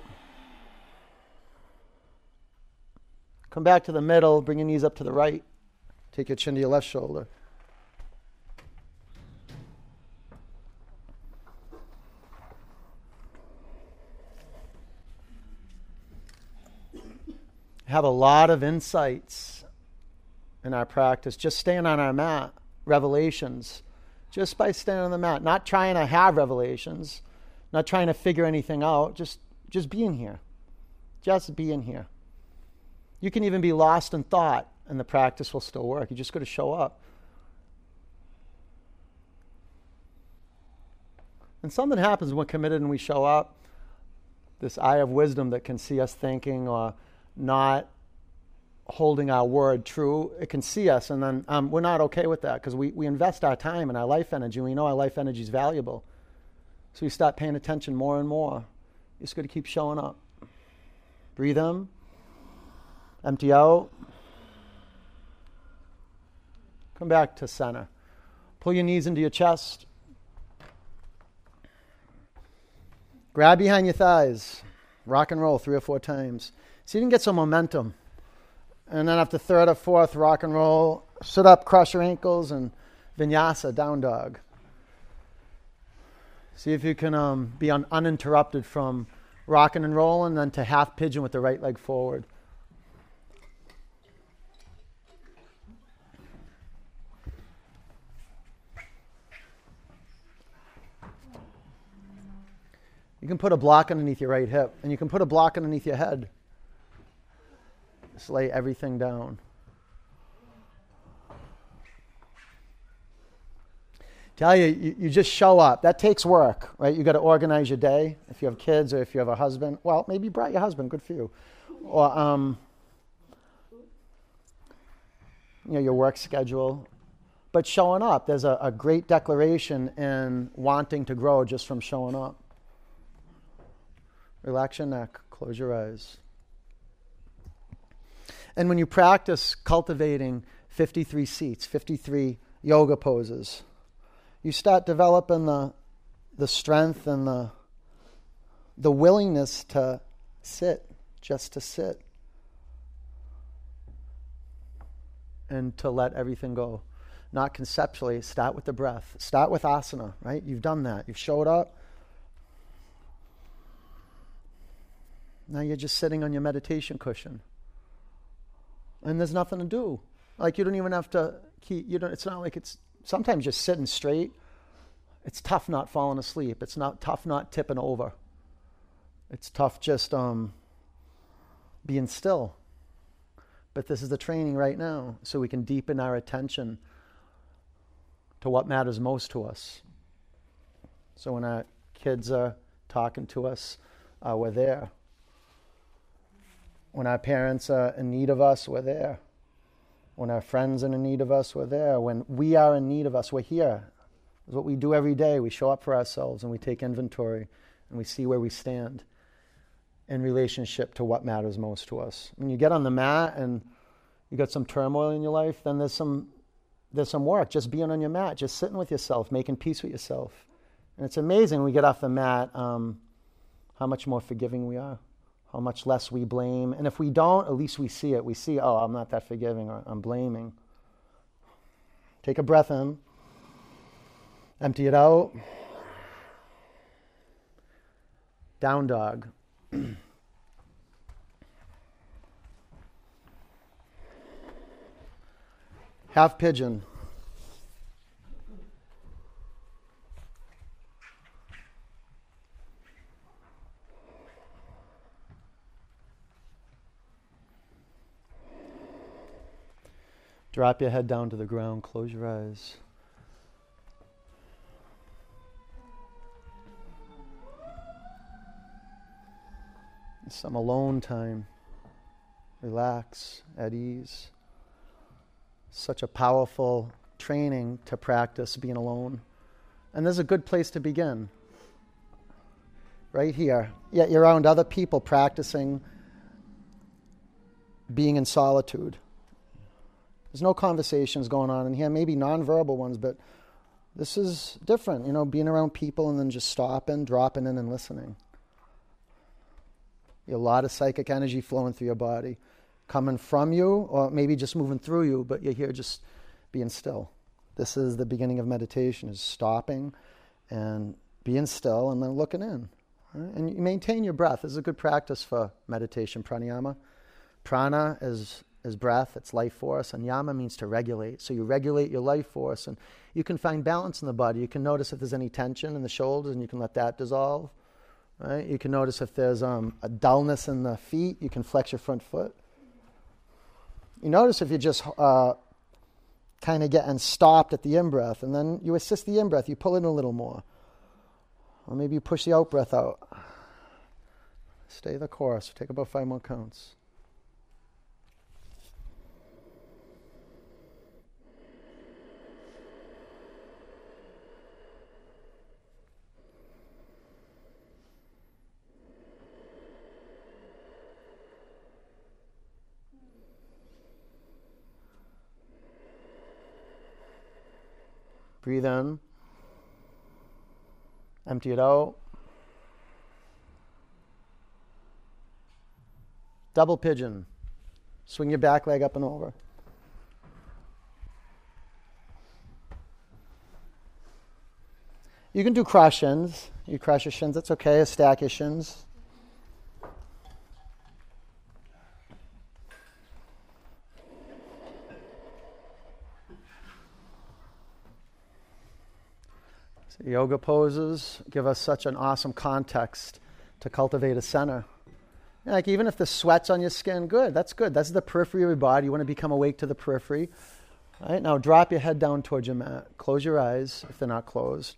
Come back to the middle, bring your knees up to the right. Take your chin to your left shoulder. Have a lot of insights in our practice just staying on our mat, revelations, just by staying on the mat, not trying to have revelations, not trying to figure anything out, just just being here. Just being here. You can even be lost in thought and the practice will still work. You just got to show up. And something happens when we're committed and we show up. This eye of wisdom that can see us thinking or not holding our word true, it can see us, and then um, we're not okay with that because we, we invest our time and our life energy, we know our life energy is valuable. So we start paying attention more and more. You just got to keep showing up. Breathe in, empty out. Come back to center. Pull your knees into your chest. Grab behind your thighs. Rock and roll three or four times. So you can get some momentum. And then after third or fourth, rock and roll. Sit up, cross your ankles, and vinyasa, down dog. See if you can um, be un- uninterrupted from rocking and rolling, then to half pigeon with the right leg forward. You can put a block underneath your right hip, and you can put a block underneath your head. Just lay everything down. Tell you, you, you just show up. That takes work, right? You got to organize your day. If you have kids or if you have a husband, well, maybe you brought your husband. Good for you. Or um, you know your work schedule. But showing up, there's a, a great declaration in wanting to grow just from showing up. Relax your neck, close your eyes. And when you practice cultivating 53 seats, 53 yoga poses, you start developing the, the strength and the, the willingness to sit, just to sit, and to let everything go. Not conceptually, start with the breath. Start with asana, right? You've done that. You've showed up. Now you're just sitting on your meditation cushion. And there's nothing to do. Like you don't even have to keep you don't it's not like it's sometimes just sitting straight. It's tough not falling asleep. It's not tough not tipping over. It's tough just um, being still. But this is the training right now, so we can deepen our attention to what matters most to us. So when our kids are talking to us, uh, we're there. When our parents are in need of us, we're there. When our friends are in need of us, we're there. When we are in need of us, we're here. It's what we do every day. We show up for ourselves and we take inventory and we see where we stand in relationship to what matters most to us. When you get on the mat and you got some turmoil in your life, then there's some there's some work just being on your mat, just sitting with yourself, making peace with yourself. And it's amazing when we get off the mat um, how much more forgiving we are how much less we blame. And if we don't, at least we see it. We see, oh, I'm not that forgiving or I'm blaming. Take a breath in, empty it out. Down dog. [CLEARS THROAT] Half pigeon. Drop your head down to the ground, close your eyes. Some alone time. Relax, at ease. Such a powerful training to practice being alone. And there's a good place to begin. Right here. Yet you're around other people practicing being in solitude. There's no conversations going on in here, maybe nonverbal ones, but this is different, you know, being around people and then just stopping, dropping in, and listening. A lot of psychic energy flowing through your body, coming from you, or maybe just moving through you, but you're here just being still. This is the beginning of meditation: is stopping and being still, and then looking in. Right? And you maintain your breath. This is a good practice for meditation. Pranayama, prana is is breath, it's life force, and yama means to regulate. So you regulate your life force, and you can find balance in the body. You can notice if there's any tension in the shoulders, and you can let that dissolve. Right? You can notice if there's um, a dullness in the feet, you can flex your front foot. You notice if you're just uh, kind of getting stopped at the in breath, and then you assist the in breath, you pull in a little more. Or maybe you push the out breath out. Stay the course. Take about five more counts. Breathe in. Empty it out. Double pigeon. Swing your back leg up and over. You can do cross shins. You cross your shins, that's okay. Stack your shins. Yoga poses give us such an awesome context to cultivate a center. Like even if the sweat's on your skin, good. That's good. That's the periphery of your body. You want to become awake to the periphery. All right, now drop your head down towards your mat. Close your eyes if they're not closed.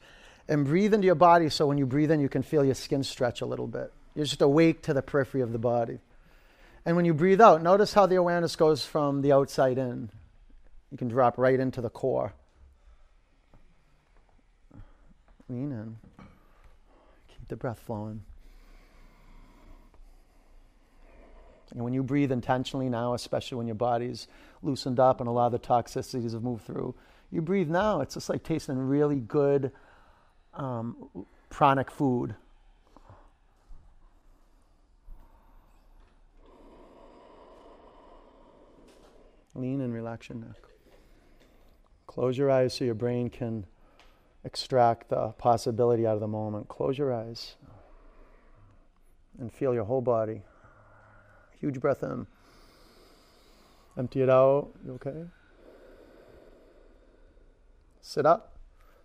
And breathe into your body so when you breathe in, you can feel your skin stretch a little bit. You're just awake to the periphery of the body. And when you breathe out, notice how the awareness goes from the outside in. You can drop right into the core. Lean in. Keep the breath flowing. And when you breathe intentionally now, especially when your body's loosened up and a lot of the toxicities have moved through, you breathe now. It's just like tasting really good um, pranic food. Lean and relax your neck. Close your eyes so your brain can extract the possibility out of the moment. Close your eyes and feel your whole body. Huge breath in. Empty it out. You okay? Sit up.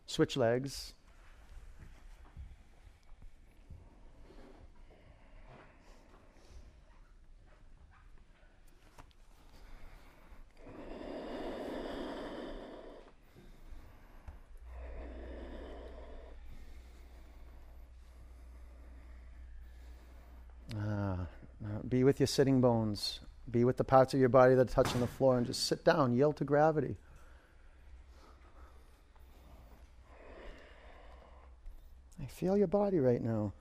Switch legs. Uh, be with your sitting bones. Be with the parts of your body that are touching the floor and just sit down. Yield to gravity. I feel your body right now.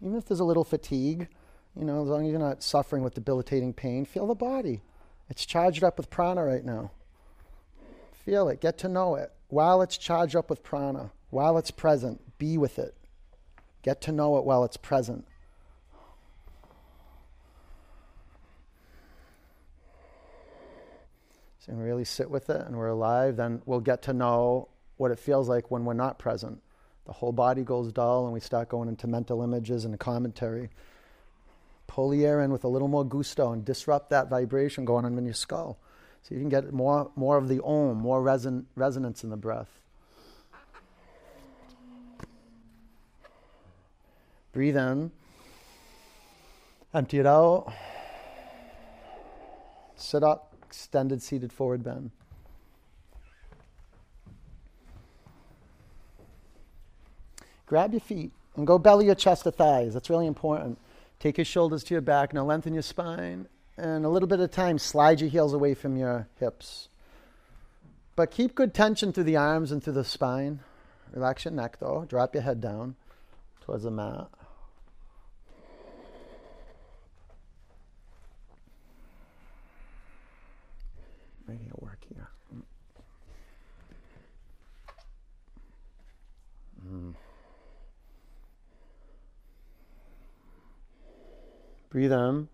Even if there's a little fatigue, you know, as long as you're not suffering with debilitating pain, feel the body. It's charged up with prana right now. Feel it. Get to know it. While it's charged up with prana, while it's present, be with it. Get to know it while it's present. And really sit with it and we're alive, then we'll get to know what it feels like when we're not present. The whole body goes dull and we start going into mental images and commentary. Pull the air in with a little more gusto and disrupt that vibration going on in your skull. So you can get more, more of the om, more reson- resonance in the breath. Breathe in. Empty it out. Sit up extended seated forward bend. Grab your feet and go belly your chest to thighs. That's really important. Take your shoulders to your back. Now lengthen your spine. And a little bit of time, slide your heels away from your hips. But keep good tension through the arms and through the spine. Relax your neck though. Drop your head down towards the mat. It work here. Mm. Breathe in.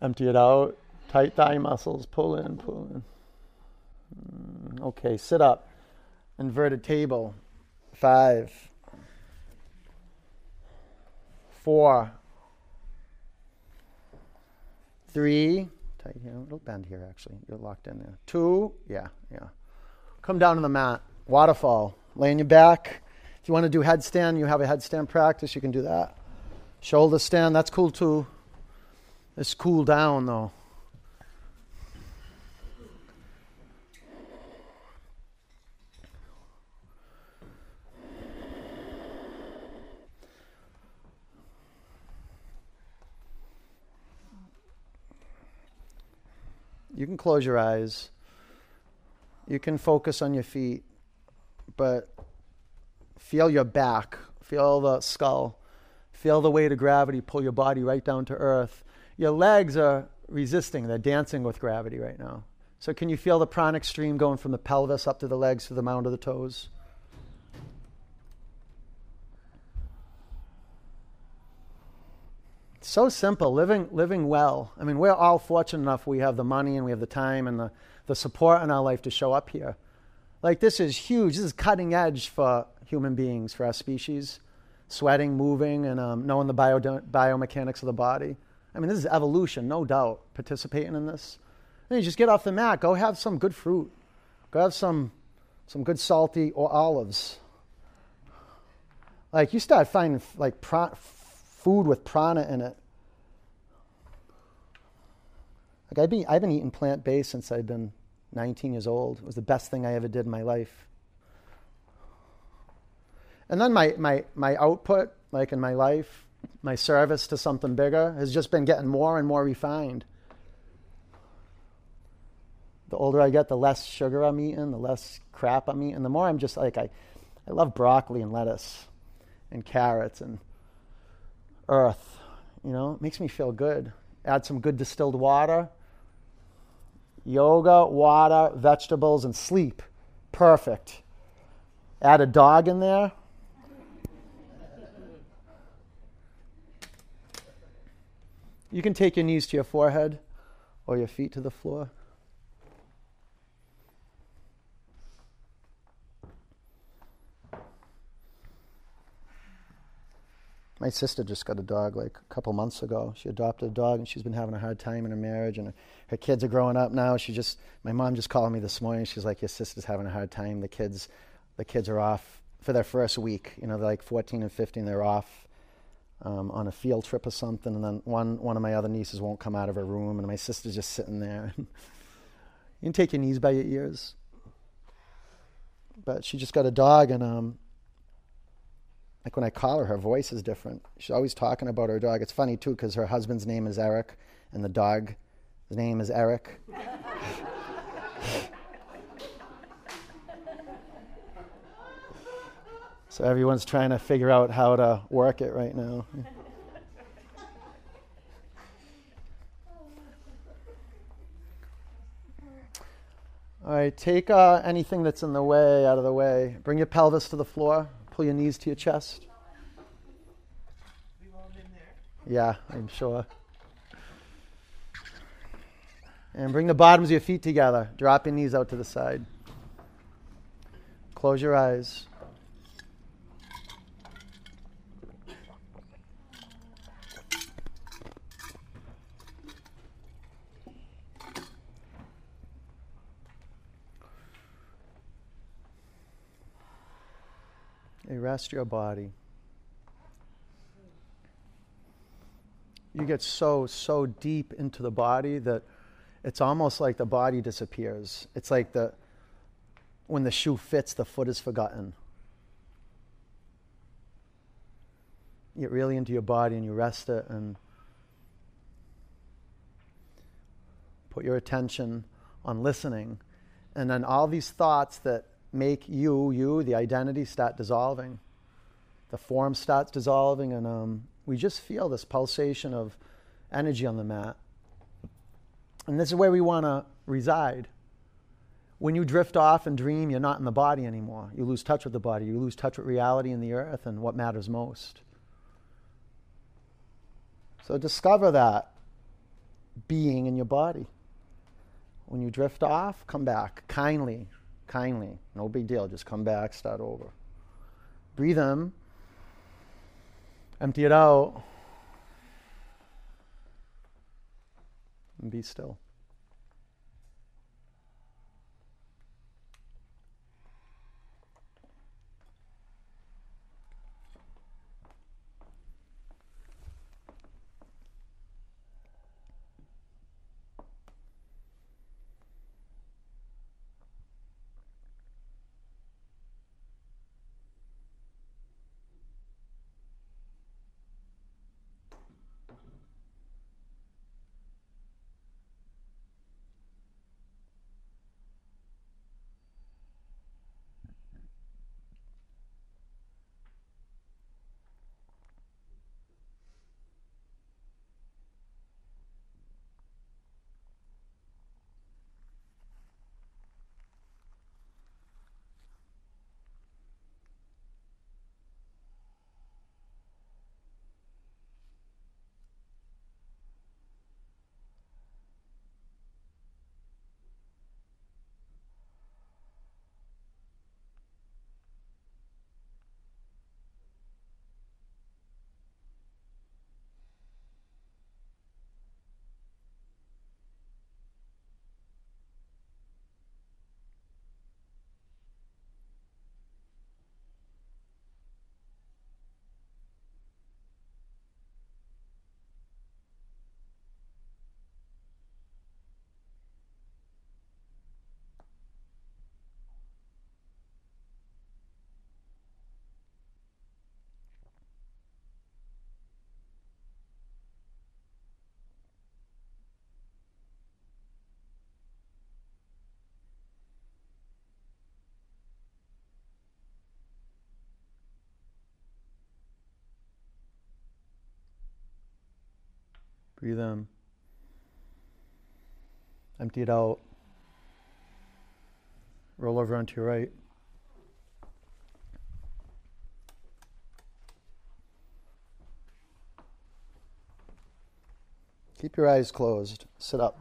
Empty it out. Tight thigh muscles. Pull in, pull in. Mm. Okay, sit up. Inverted table. Five. Four. Three tight here. It'll bend here, actually. You're locked in there. Two. Yeah, yeah. Come down to the mat. Waterfall. Lay on your back. If you want to do headstand, you have a headstand practice, you can do that. Shoulder stand, that's cool too. It's cool down though. You can close your eyes. You can focus on your feet, but feel your back, feel the skull, feel the weight of gravity pull your body right down to earth. Your legs are resisting, they're dancing with gravity right now. So, can you feel the pranic stream going from the pelvis up to the legs to the mound of the toes? So simple, living, living well. I mean, we're all fortunate enough we have the money and we have the time and the, the support in our life to show up here. Like, this is huge. This is cutting edge for human beings, for our species. Sweating, moving, and um, knowing the bio, biomechanics of the body. I mean, this is evolution, no doubt, participating in this. Then you just get off the mat, go have some good fruit. Go have some some good salty or olives. Like you start finding like pra- food with prana in it. Like I've been, I've been eating plant based since I've been 19 years old. It was the best thing I ever did in my life. And then my, my, my output, like in my life, my service to something bigger, has just been getting more and more refined. The older I get, the less sugar I'm eating, the less crap I'm eating. The more I'm just like, I, I love broccoli and lettuce and carrots and earth. You know, it makes me feel good. Add some good distilled water. Yoga, water, vegetables, and sleep. Perfect. Add a dog in there. You can take your knees to your forehead or your feet to the floor. My sister just got a dog like a couple months ago. She adopted a dog and she's been having a hard time in her marriage and her, her kids are growing up now. She just my mom just called me this morning. She's like, Your sister's having a hard time. The kids the kids are off for their first week. You know, they're like fourteen and fifteen, they're off um, on a field trip or something, and then one one of my other nieces won't come out of her room, and my sister's just sitting there. [LAUGHS] you can take your knees by your ears, but she just got a dog, and um, like when I call her, her voice is different. She's always talking about her dog. It's funny too because her husband's name is Eric, and the dog, the name is Eric. [LAUGHS] So everyone's trying to figure out how to work it right now. [LAUGHS] All right, take uh, anything that's in the way out of the way. Bring your pelvis to the floor. Pull your knees to your chest. Yeah, I'm sure. And bring the bottoms of your feet together. Drop your knees out to the side. Close your eyes. Rest your body. You get so, so deep into the body that it's almost like the body disappears. It's like the when the shoe fits, the foot is forgotten. You get really into your body and you rest it and put your attention on listening. And then all these thoughts that make you, you, the identity, start dissolving. The form starts dissolving, and um, we just feel this pulsation of energy on the mat. And this is where we want to reside. When you drift off and dream, you're not in the body anymore. You lose touch with the body. You lose touch with reality in the earth and what matters most. So discover that being in your body. When you drift off, come back kindly, kindly. No big deal. Just come back, start over. Breathe in, empty it out, and be still. Breathe in. Empty it out. Roll over onto your right. Keep your eyes closed. Sit up.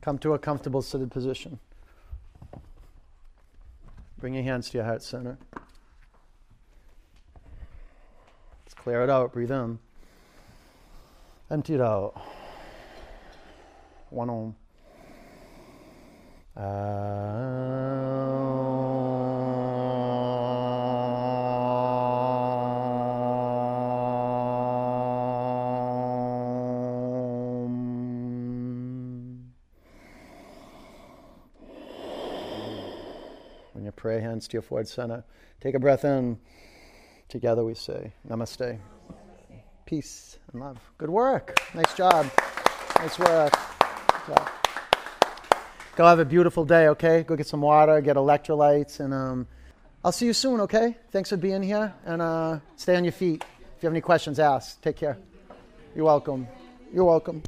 Come to a comfortable seated position. Bring your hands to your heart center. Let's clear it out. Breathe in. Empty it out. One on. Uh, when you pray, hands to your forward center. Take a breath in. Together we say, Namaste. Peace and love. Good work. Nice job. Nice work. Go have a beautiful day, okay? Go get some water, get electrolytes, and um, I'll see you soon, okay? Thanks for being here, and uh, stay on your feet. If you have any questions, ask. Take care. You're welcome. You're welcome.